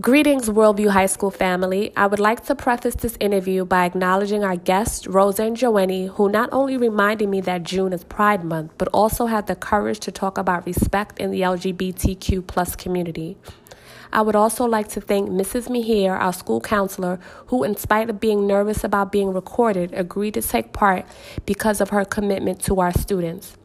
Greetings, Worldview High School family. I would like to preface this interview by acknowledging our guests, Rosa and Joanie, who not only reminded me that June is Pride Month, but also had the courage to talk about respect in the LGBTQ plus community. I would also like to thank Mrs. Mejia, our school counselor, who, in spite of being nervous about being recorded, agreed to take part because of her commitment to our students.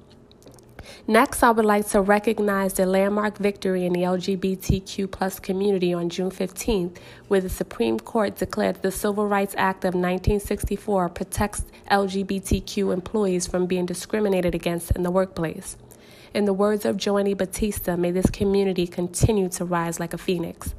Next, I would like to recognize the landmark victory in the LGBTQ plus community on June 15th, where the Supreme Court declared the Civil Rights Act of 1964 protects LGBTQ employees from being discriminated against in the workplace. In the words of Joanie Batista, may this community continue to rise like a phoenix.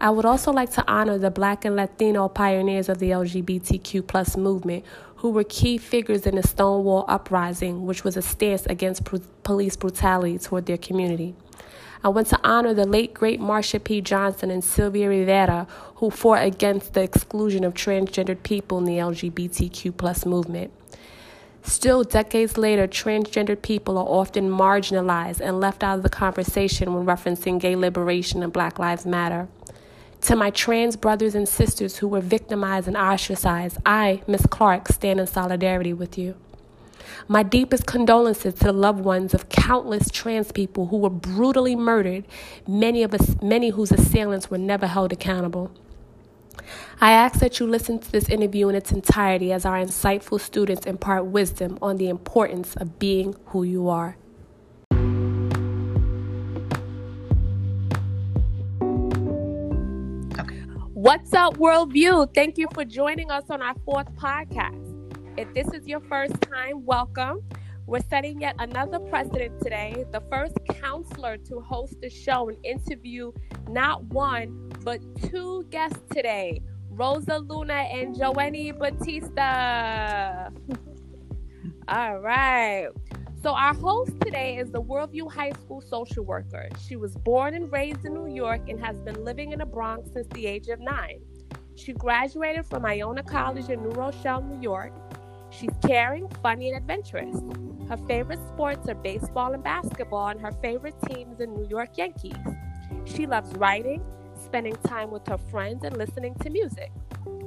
I would also like to honor the Black and Latino pioneers of the LGBTQ plus movement who were key figures in the Stonewall Uprising, which was a stance against police brutality toward their community. I want to honor the late great Marsha P. Johnson and Sylvia Rivera, who fought against the exclusion of transgendered people in the LGBTQ plus movement. Still, decades later, transgendered people are often marginalized and left out of the conversation when referencing gay liberation and Black Lives Matter. To my trans brothers and sisters who were victimized and ostracized, I, Miss Clark, stand in solidarity with you. My deepest condolences to the loved ones of countless trans people who were brutally murdered, many of us many whose assailants were never held accountable. I ask that you listen to this interview in its entirety as our insightful students impart wisdom on the importance of being who you are. What's up, Worldview? Thank you for joining us on our fourth podcast. If this is your first time, welcome. We're setting yet another precedent today. The first counselor to host the show and interview not one, but two guests today Rosa Luna and Joanie Batista. All right. So, our host today is the Worldview High School social worker. She was born and raised in New York and has been living in the Bronx since the age of nine. She graduated from Iona College in New Rochelle, New York. She's caring, funny, and adventurous. Her favorite sports are baseball and basketball, and her favorite teams are the New York Yankees. She loves writing, spending time with her friends, and listening to music.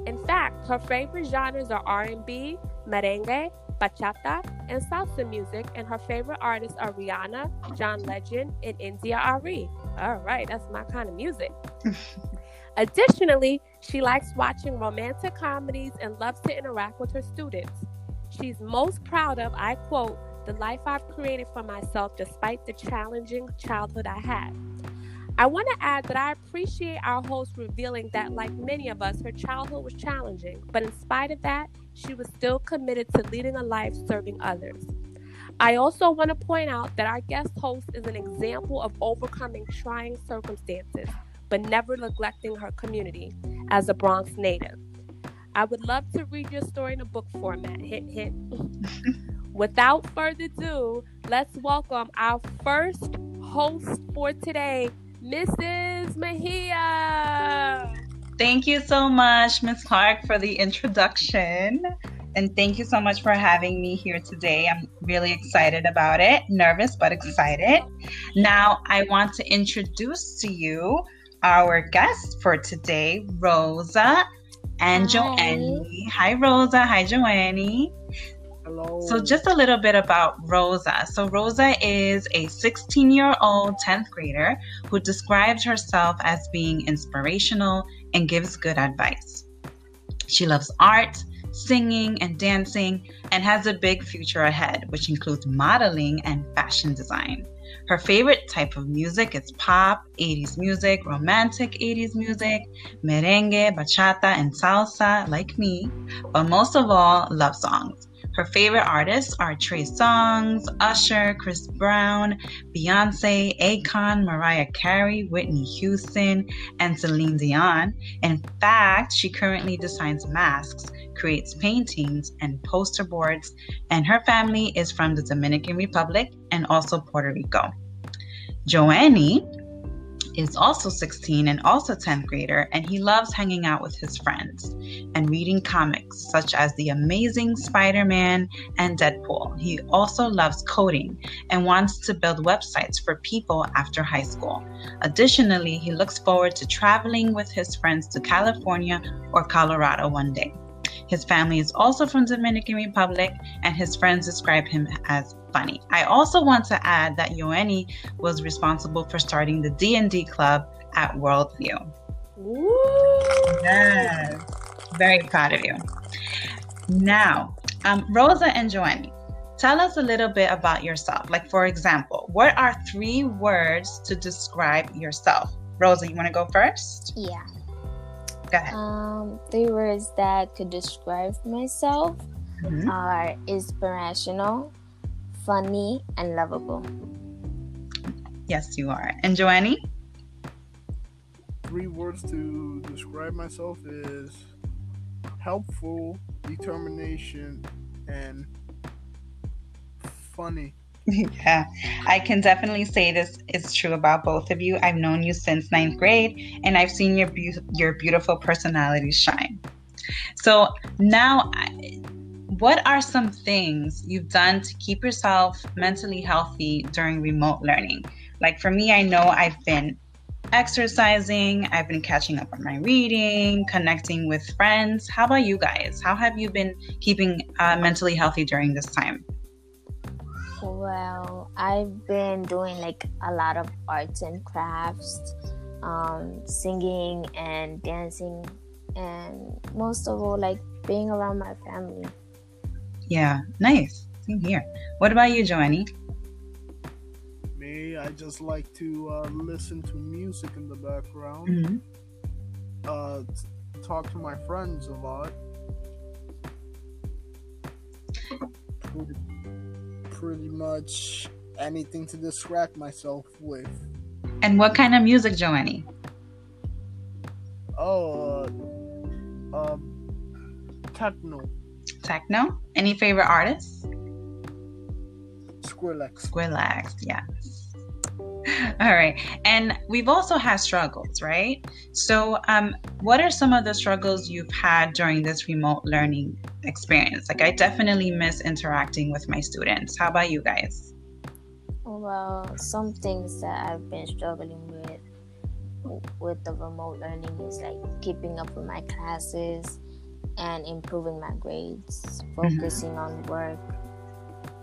In fact, her favorite genres are R&B, merengue, bachata, and salsa music, and her favorite artists are Rihanna, John Legend, and India Arie. All right, that's my kind of music. Additionally, she likes watching romantic comedies and loves to interact with her students. She's most proud of, I quote, the life I've created for myself despite the challenging childhood I had. I want to add that I appreciate our host revealing that, like many of us, her childhood was challenging, but in spite of that, she was still committed to leading a life serving others. I also want to point out that our guest host is an example of overcoming trying circumstances, but never neglecting her community as a Bronx native. I would love to read your story in a book format. Hint, hint. Without further ado, let's welcome our first host for today, Mrs. Mejia. Thank you so much, Ms. Clark, for the introduction. And thank you so much for having me here today. I'm really excited about it, nervous, but excited. Now, I want to introduce to you our guest for today, Rosa and Hi. Joanie. Hi, Rosa. Hi, Joanie. Hello. So, just a little bit about Rosa. So, Rosa is a 16 year old 10th grader who describes herself as being inspirational and gives good advice. She loves art, singing, and dancing, and has a big future ahead, which includes modeling and fashion design. Her favorite type of music is pop, 80s music, romantic 80s music, merengue, bachata, and salsa, like me, but most of all, love songs. Her favorite artists are Trey Songz, Usher, Chris Brown, Beyonce, Akon, Mariah Carey, Whitney Houston, and Celine Dion. In fact, she currently designs masks, creates paintings and poster boards, and her family is from the Dominican Republic and also Puerto Rico. Joanie is also 16 and also 10th grader, and he loves hanging out with his friends and reading comics such as The Amazing Spider Man and Deadpool. He also loves coding and wants to build websites for people after high school. Additionally, he looks forward to traveling with his friends to California or Colorado one day. His family is also from Dominican Republic, and his friends describe him as funny. I also want to add that Yoeni was responsible for starting the D&D club at Worldview. Woo! Yes. Very proud of you. Now, um, Rosa and Joanie, tell us a little bit about yourself. Like, for example, what are three words to describe yourself? Rosa, you want to go first? Yeah. Go ahead. Um, three words that could describe myself Mhm. are inspirational, funny, and lovable. Yes, you are. And Joanie? Three words to describe myself is helpful, determination, and funny. yeah, I can definitely say this is true about both of you. I've known you since ninth grade, and I've seen your beau- your beautiful personality shine. So now, what are some things you've done to keep yourself mentally healthy during remote learning? Like for me, I know I've been exercising, I've been catching up on my reading, connecting with friends. How about you guys? How have you been keeping uh, mentally healthy during this time? Well, I've been doing like a lot of arts and crafts, um, singing and dancing, and most of all, like being around my family. Yeah, nice. Same here. What about you, Joanie? Me, I just like to uh, listen to music in the background, Mm-hmm. uh, talk to my friends a lot. Pretty, much anything to distract myself with. And what kind of music, Joanie? Oh, uh, um, techno, Techno? Any favorite artists? Skrillex. Squillax, yes. All right. And we've also had struggles, right? So, um, what are some of the struggles you've had during this remote learning experience? Like, I definitely miss interacting with my students. How about you guys? Well, some things that I've been struggling with with the remote learning is like keeping up with my classes and improving my grades, focusing on work.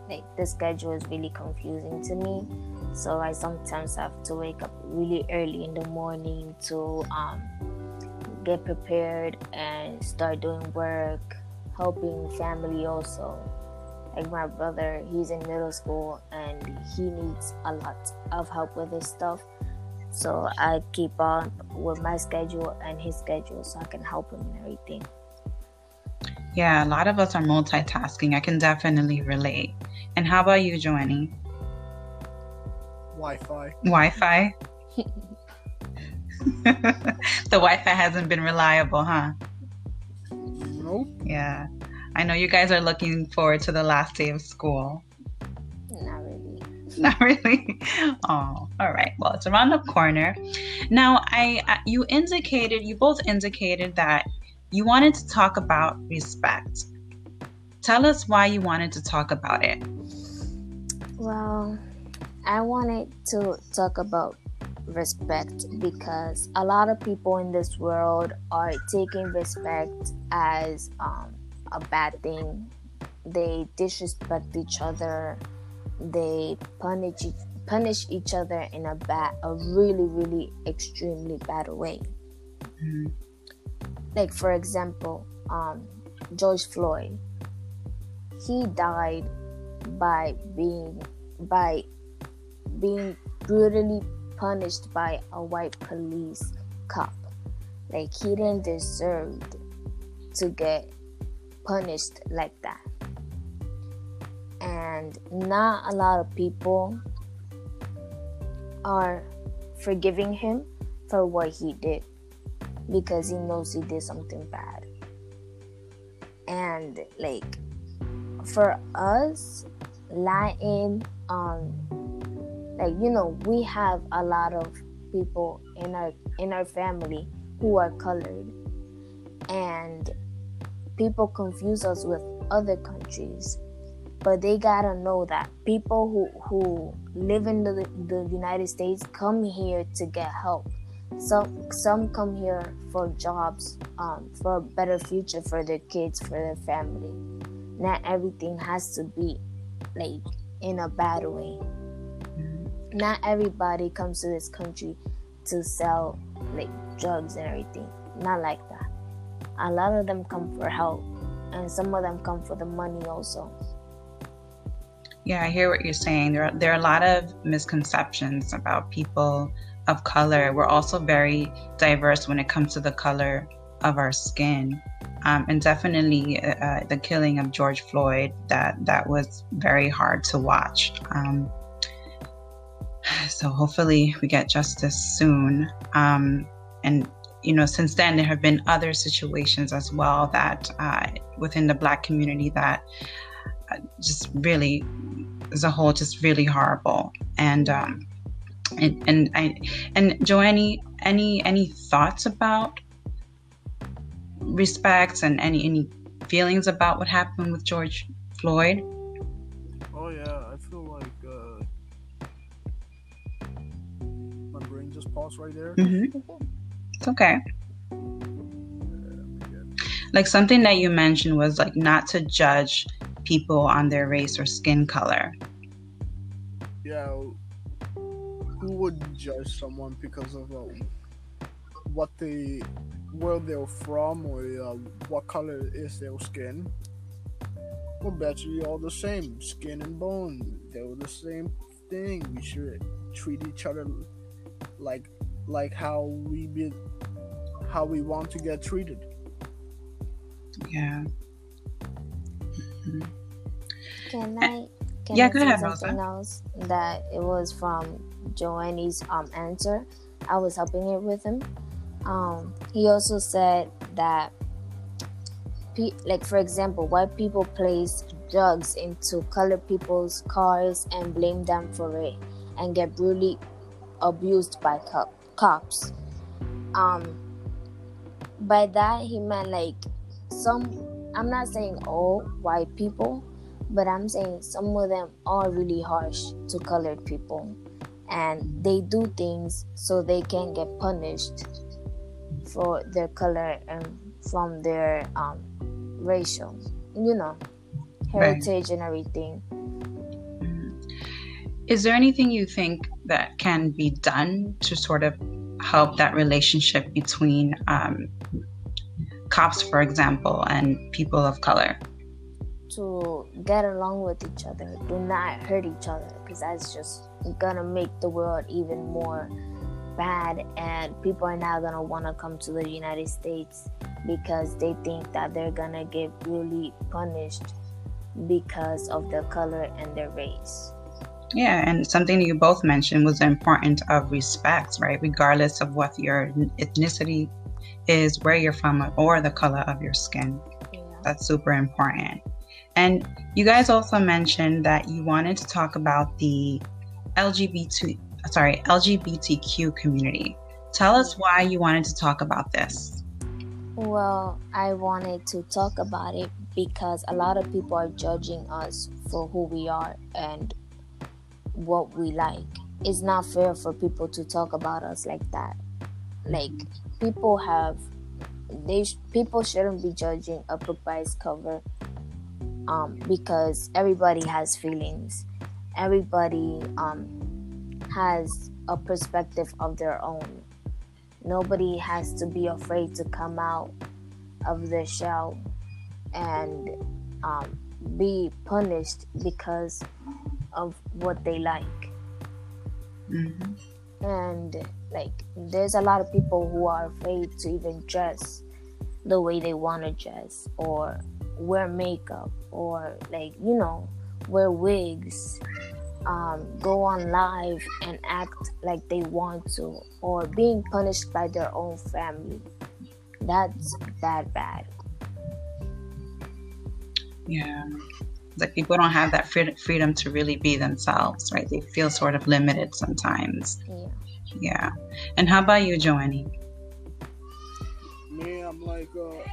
Like the schedule is really confusing to me, so I sometimes have to wake up really early in the morning to um, get prepared and start doing work, helping family also like my brother he's in middle school and he needs a lot of help with his stuff so i keep on with my schedule and his schedule so i can help him and everything Yeah, a lot of us are multitasking. I can definitely relate. And how about you, Joanie? Wi-Fi. Wi Fi? the Wi Fi hasn't been reliable, huh? Nope. Yeah. I know you guys are looking forward to the last day of school. not really Not really. Oh, all right. Well, it's around the corner. Now, I uh, you indicated you both indicated that you wanted to talk about respect. Tell us why you wanted to talk about it. well i wanted to talk about respect because a lot of people in this world are taking respect as um, a bad thing. They disrespect each other. They punish each, punish each other in a bad a really really extremely bad way. Mhm. like for example um george floyd. He died by being by being brutally punished by a white police cop. Like he didn't deserve to get punished like that. And not a lot of people are forgiving him for what he did because he knows he did something bad. And like for us latin um like you know we have a lot of people in our in our family who are colored. And people confuse us with other countries but they gotta know that people who who live in the, the united states come here to get help. Some some come here for jobs um, for a better future for their kids for their family. Not everything has to be like in a bad way not everybody comes to this country to sell like drugs and everything. Not like that. A lot of them come for help and some of them come for the money also. Yeah i hear what you're saying. There are, there are a lot of misconceptions about people of color. We're also very diverse when it comes to the color of our skin. Um, and definitely uh, uh the killing of george floyd that that was very hard to watch. Um, so hopefully we get justice soon um, and you know, since then there have been other situations as well that uh, within the Black community that uh, just really, as a whole, just really horrible. And um, and and I, and Joanne, any any thoughts about respects and any any feelings about what happened with George Floyd? Paused right there. Mm-hmm. It's okay. Like something that you mentioned was like not to judge people on their race or skin color. Yeah, who would judge someone because of uh, what they, where they're from, or uh, what color is their skin? We're basically all the same, skin and bone. They're the same thing. We should treat each other like like how we be how we want to get treated. Yeah. Mm-hmm. Can I? Can yeah, I go say ahead, something Rosa. else that it was from Joanne's um answer. I was helping her with him. Um, he also said that, pe- like for example, white people place drugs into colored people's cars and blame them for it, and get brutally abused by cop- cops. Um, by that he meant like some. I'm not saying all white people, but I'm saying some of them are really harsh to colored people, and they do things so they can get punished for their color and from their um, racial, you know, Right. heritage and everything. Is there anything you think that can be done to sort of help that relationship between um, cops, for example, and people of color? to get along with each other. Do not hurt each other because that's just gonna make the world even more bad. And people are now gonna want to come to the United States because they think that they're gonna get really punished because of their color and their race. Yeah, and something that you both mentioned was the importance of respect, right? Regardless of what your ethnicity is, where you're from, or the color of your skin. Yeah. That's super important. And you guys also mentioned that you wanted to talk about the LGBT, sorry, LGBTQ community. Tell us why you wanted to talk about this. Well, I wanted to talk about it because a lot of people are judging us for who we are and what we like. It's not fair for people to talk about us like that. Like people have they sh- people shouldn't be judging a book by its cover um, because everybody has feelings. Everybody um, has a perspective of their own. Nobody has to be afraid to come out of their shell and um, be punished because of what they like. Mm-hmm. And like, there's a lot of people who are afraid to even dress the way they want to dress or wear makeup or like you know wear wigs um, go on live and act like they want to or being punished by their own family that's that bad Yeah. Like people don't have that free- freedom to really be themselves, right? They feel sort of limited sometimes. yeah Yeah. And how about you, Joanne? Me, I'm like, uh,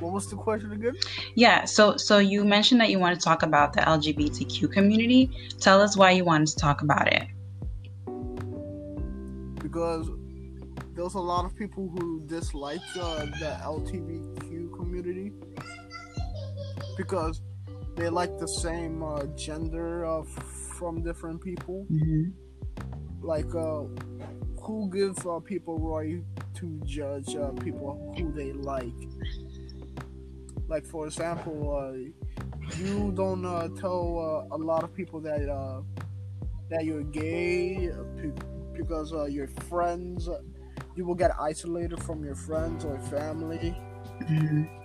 what was the question again? Yeah, so so you mentioned that you want to talk about the LGBTQ community. Tell us why you wanted to talk about it. Because there's a lot of people who dislike uh, the LGBTQ community because they like the same uh, gender uh, from different people. Mm-hmm. Like, uh, who gives uh, people right to judge uh, people who they like? Like, for example, uh, you don't uh, tell uh, a lot of people that uh, that you're gay because uh, your friends, you will get isolated from your friends or family. Mhm.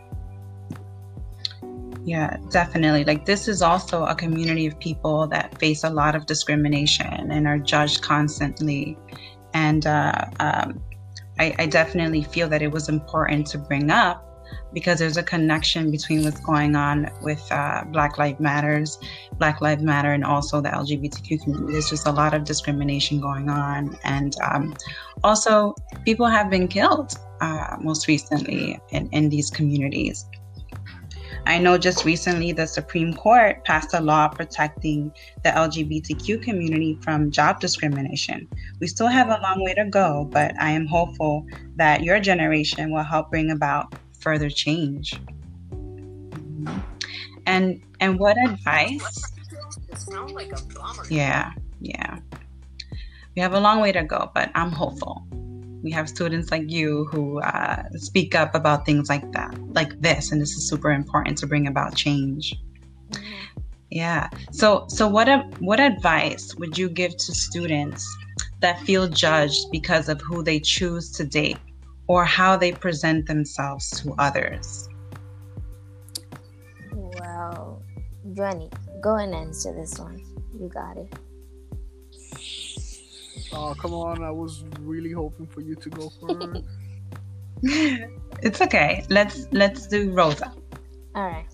Yeah, definitely. Like, this is also a community of people that face a lot of discrimination and are judged constantly. And uh, um, I, I definitely feel that it was important to bring up because there's a connection between what's going on with uh, Black Lives Matters, Black Lives Matter, and also the LGBTQ community. There's just a lot of discrimination going on, and um, also people have been killed uh, most recently in, in these communities. I know just recently the Supreme Court passed a law protecting the LGBTQ community from job discrimination. We still have a long way to go, but I am hopeful that your generation will help bring about further change. And and what advice? Yeah, yeah. We have a long way to go, but I'm hopeful. We have students like you who uh, speak up about things like that, like this, and this is super important to bring about change. Yeah. So so what what advice would you give to students that feel judged because of who they choose to date or how they present themselves to others? Well, Johnny, go and answer this one. You got it. Oh, come on! I was really hoping for you to go first. it's okay. Let's let's do Rosa. All right.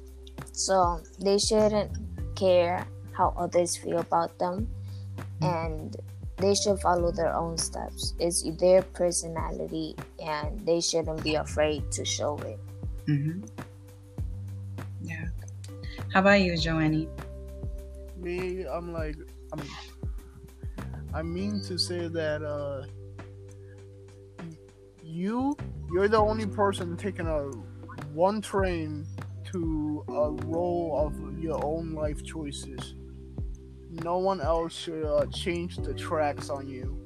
So they shouldn't care how others feel about them, and they should follow their own steps. It's their personality, and they shouldn't be afraid to show it. hmm Yeah. How about you, Joanne? Me, I'm like, I'm, I mean to say that uh, you, you're the only person taking a one train to a row of your own life choices. No one else should uh, change the tracks on you.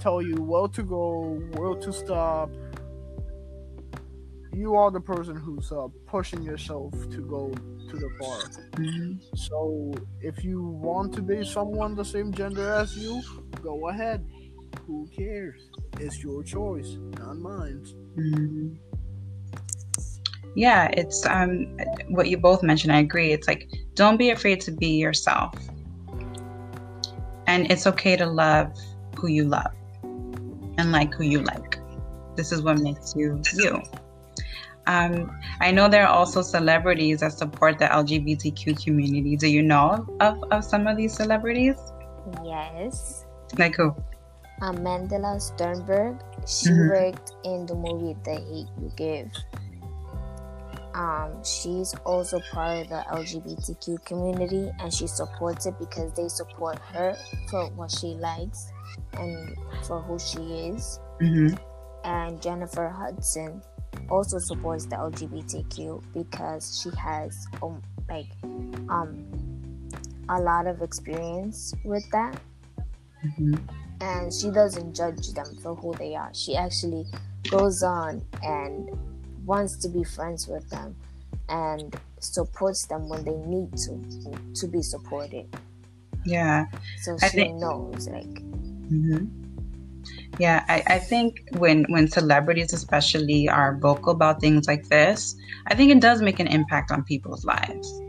Tell you where to go, where to stop. You are the person who's uh, pushing yourself to go to the bar. Mhm. So if you want to be someone the same gender as you, go ahead. Who cares? It's your choice, not mine. Mhm. Yeah, it's um what you both mentioned. I agree. It's like don't be afraid to be yourself, and it's okay to love who you love and like who you like. This is what makes you you. Um, I know there are also celebrities that support the LGBTQ community. Do you know of, of some of these celebrities? Yes. Like who? Um, Amandla Stenberg. She Mhm. worked in the movie The Hate You Give. Um, she's also part of the LGBTQ community and she supports it because they support her for what she likes and for who she is. hmm And Jennifer Hudson also supports the LGBTQ because she has um, like um a lot of experience with that hmm and she doesn't judge them for who they are. She actually goes on and wants to be friends with them and supports them when they need to to be supported. Yeah. So she think- knows like hmm Yeah, I, I think when when celebrities especially are vocal about things like this, I think it does make an impact on people's lives.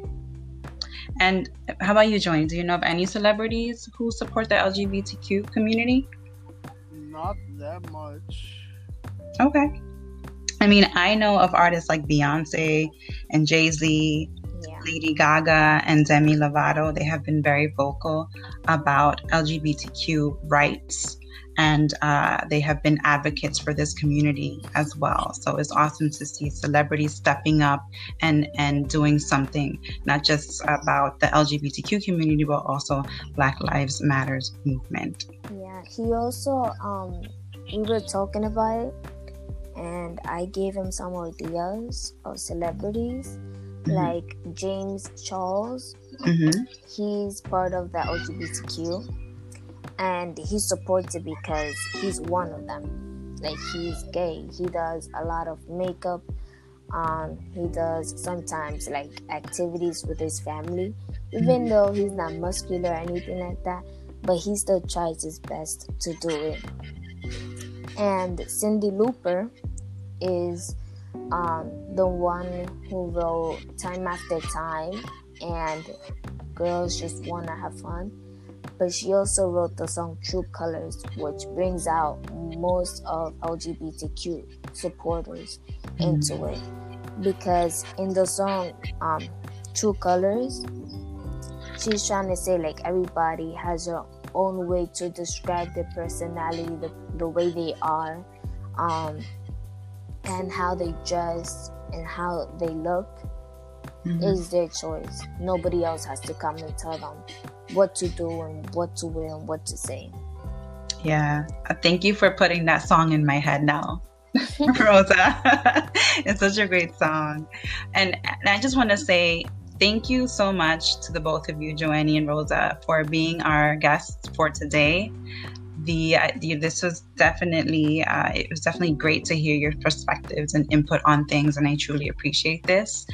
And how about you, Joanne? Do you know of any celebrities who support the LGBTQ community? Not that much. Okay. I mean, I know of artists like Beyonce and Jay Z Yeah. Lady Gaga and Demi Lovato, they have been very vocal about LGBTQ rights and uh, they have been advocates for this community as well. So it's awesome to see celebrities stepping up and and doing something, not just about the LGBTQ community, but also Black Lives Matters movement. Yeah, he also um, we were talking about it, and I gave him some ideas of celebrities. Mm-hmm. Like James Charles, mm-hmm. he's part of the LGBTQ and he supports it because he's one of them. Like he's gay. He does a lot of makeup. Um, he does sometimes like activities with his family, even mm-hmm. though he's not muscular or anything like that. But he still tries his best to do it. And Cyndi Lauper is um, the one who wrote Time After Time and Girls Just Wanna Have Fun but she also wrote the song True Colors, which brings out most of LGBTQ supporters into mm. it. Because in the song um, True Colors, she's trying to say like everybody has their own way to describe their personality, the, the way they are, um, and how they dress and how they look mm-hmm. is their choice. Nobody else has to come and tell them what to do and what to wear and what to say. Yeah. Uh, thank you for putting that song in my head now. Rosa. it's such a great song. And, and I just want to say thank you so much to the both of you, Joanie and Rosa, for being our guests for today. The, uh, the this was definitely uh, it was definitely great to hear your perspectives and input on things, and I truly appreciate this.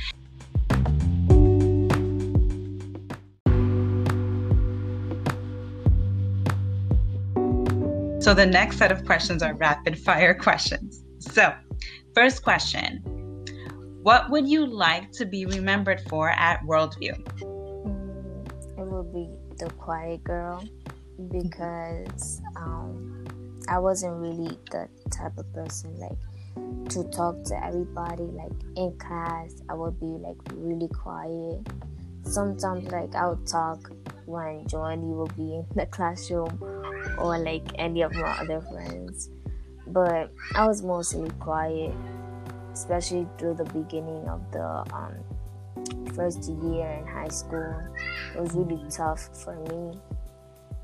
So the next set of questions are rapid fire questions. So, first question What would you like to be remembered for at Worldview? Mm, it would be the quiet girl because um, I wasn't really the type of person like to talk to everybody. Like in class, I would be like really quiet. Sometimes, like I would talk when Joanie would be in the classroom or like any of my other friends. But I was mostly quiet, especially through the beginning of the um, first year in high school. It was really tough for me.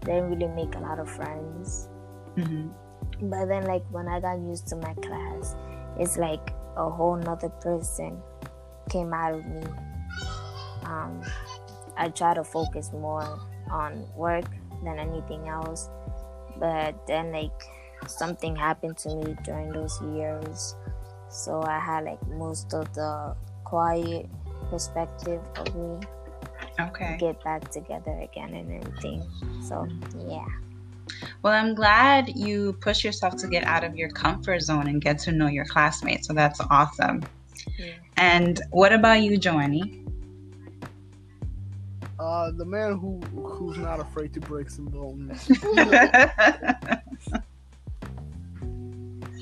Didn't really make a lot of friends. Mm-hmm. But then, like when I got used to my class, it's like a whole nother person came out of me. Um, I try to focus more on work than anything else. But then, like, something happened to me during those years. So I had, like, most of the quiet perspective of me. Okay. Get back together again and everything. So, yeah. Well, I'm glad you push yourself to get out of your comfort zone and get to know your classmates. So that's awesome. Yeah. And what about you, Joanie? Uh, the man who who's not afraid to break some bones.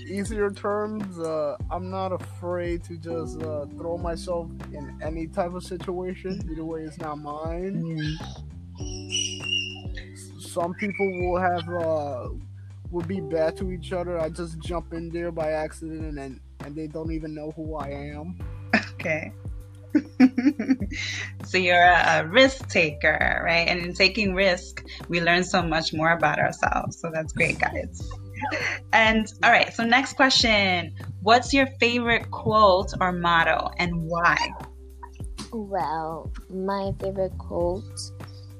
Easier terms, uh, I'm not afraid to just uh, throw myself in any type of situation. Either way, it's not mine. Mm. Some people will have uh, will be bad to each other. I just jump in there by accident and and they don't even know who I am. Okay. so you're a, a, risk taker, right? And in taking risk, we learn so much more about ourselves. So that's great, guys. and all right, so next question. What's your favorite quote or motto and why? Well, my favorite quote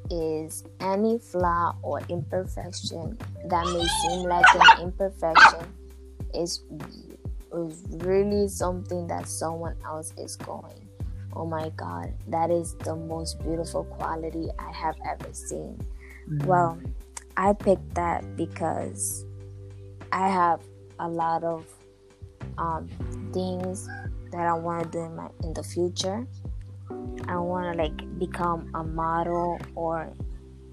is any flaw or imperfection that may seem like an imperfection is is really something that someone else is going oh my god that is the most beautiful quality i have ever seen mm-hmm. well i picked that because i have a lot of um, things that i want to do in my in the future i want to like become a model or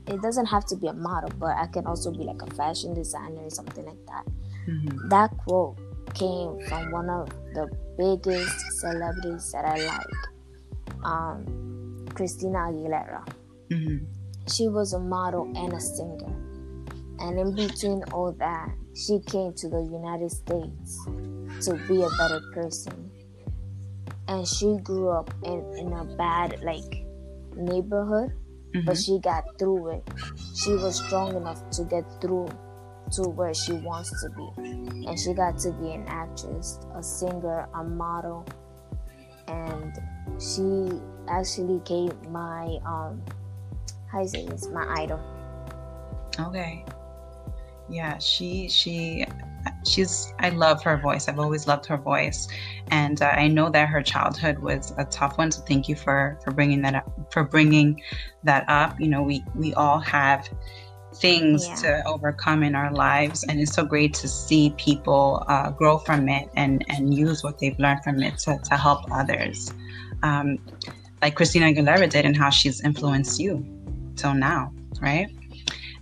it doesn't have to be a model but i can also be like a fashion designer or something like that mm-hmm. that quote came from one of the biggest celebrities that i like um, Christina Aguilera. Mm-hmm. She was a model and a singer. And in between all that, she came to the United States to be a better person. And she grew up in, in a bad like neighborhood, Mm-hmm. but she got through it. She was strong enough to get through to where she wants to be. And she got to be an actress, a singer, a model. And she actually gave my um how you say this, my idol. Okay. Yeah, she she she's I love her voice. I've always loved her voice, and uh, I know that her childhood was a tough one. So thank you for for bringing that up. For bringing that up. You know, we we all have things Yeah. to overcome in our lives, and it's so great to see people uh, grow from it and and use what they've learned from it to to help others. Um, like Christina Aguilera did, and how she's influenced you till now, right?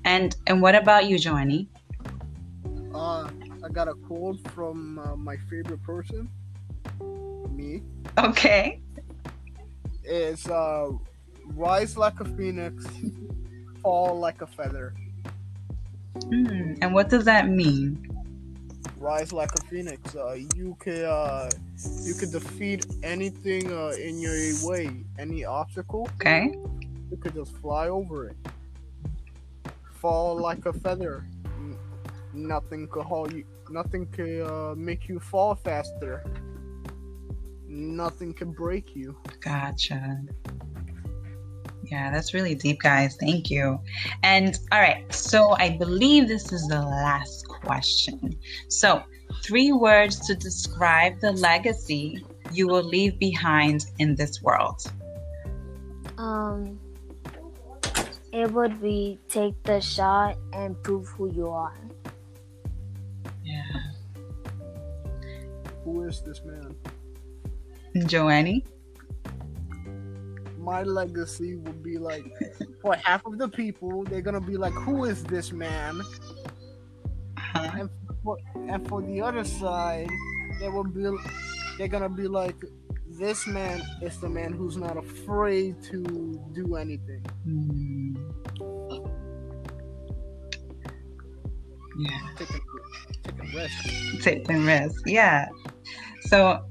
And and what about you, Joanie? Uh, I got a quote from uh, my favorite person, me. Okay. It's uh, rise like a phoenix, fall like a feather. Hmm, and what does that mean? Rise like a phoenix. Uh, you can uh, you can defeat anything uh, in your way, any obstacle. Okay. You could just fly over it. Fall like a feather. N- Nothing could hold you. Nothing could uh, make you fall faster. Nothing can break you. Gotcha. Yeah, that's really deep, guys. Thank you. And all right, so I believe this is the last question. So, three words to describe the legacy you will leave behind in this world. Um it would be take the shot and prove who you are. Yeah. Who is this man? Joanie? My legacy will be like, for half of the people, they're gonna be like, "Who is this man?" Huh? And for, and for the other side, they will be, they're gonna be like, "This man is the man who's not afraid to do anything." Hmm. Yeah. Taking, taking risks. taking risks. Yeah. So,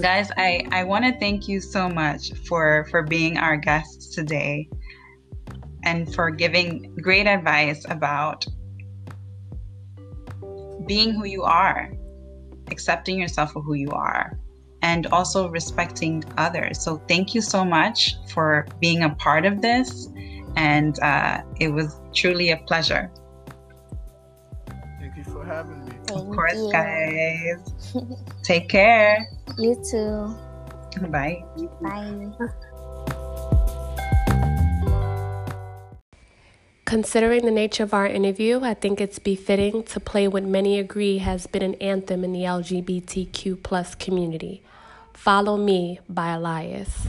guys, I I want to thank you so much for for being our guests today, and for giving great advice about being who you are, accepting yourself for who you are, and also respecting others. So, thank you so much for being a part of this, and uh, it was truly a pleasure. Thank you for having me. Thank Of course, you. guys. Take care. You too. Bye. Bye. Considering the nature of our interview, I think it's befitting to play what many agree has been an anthem in the LGBTQ plus community. Follow Me by Elias.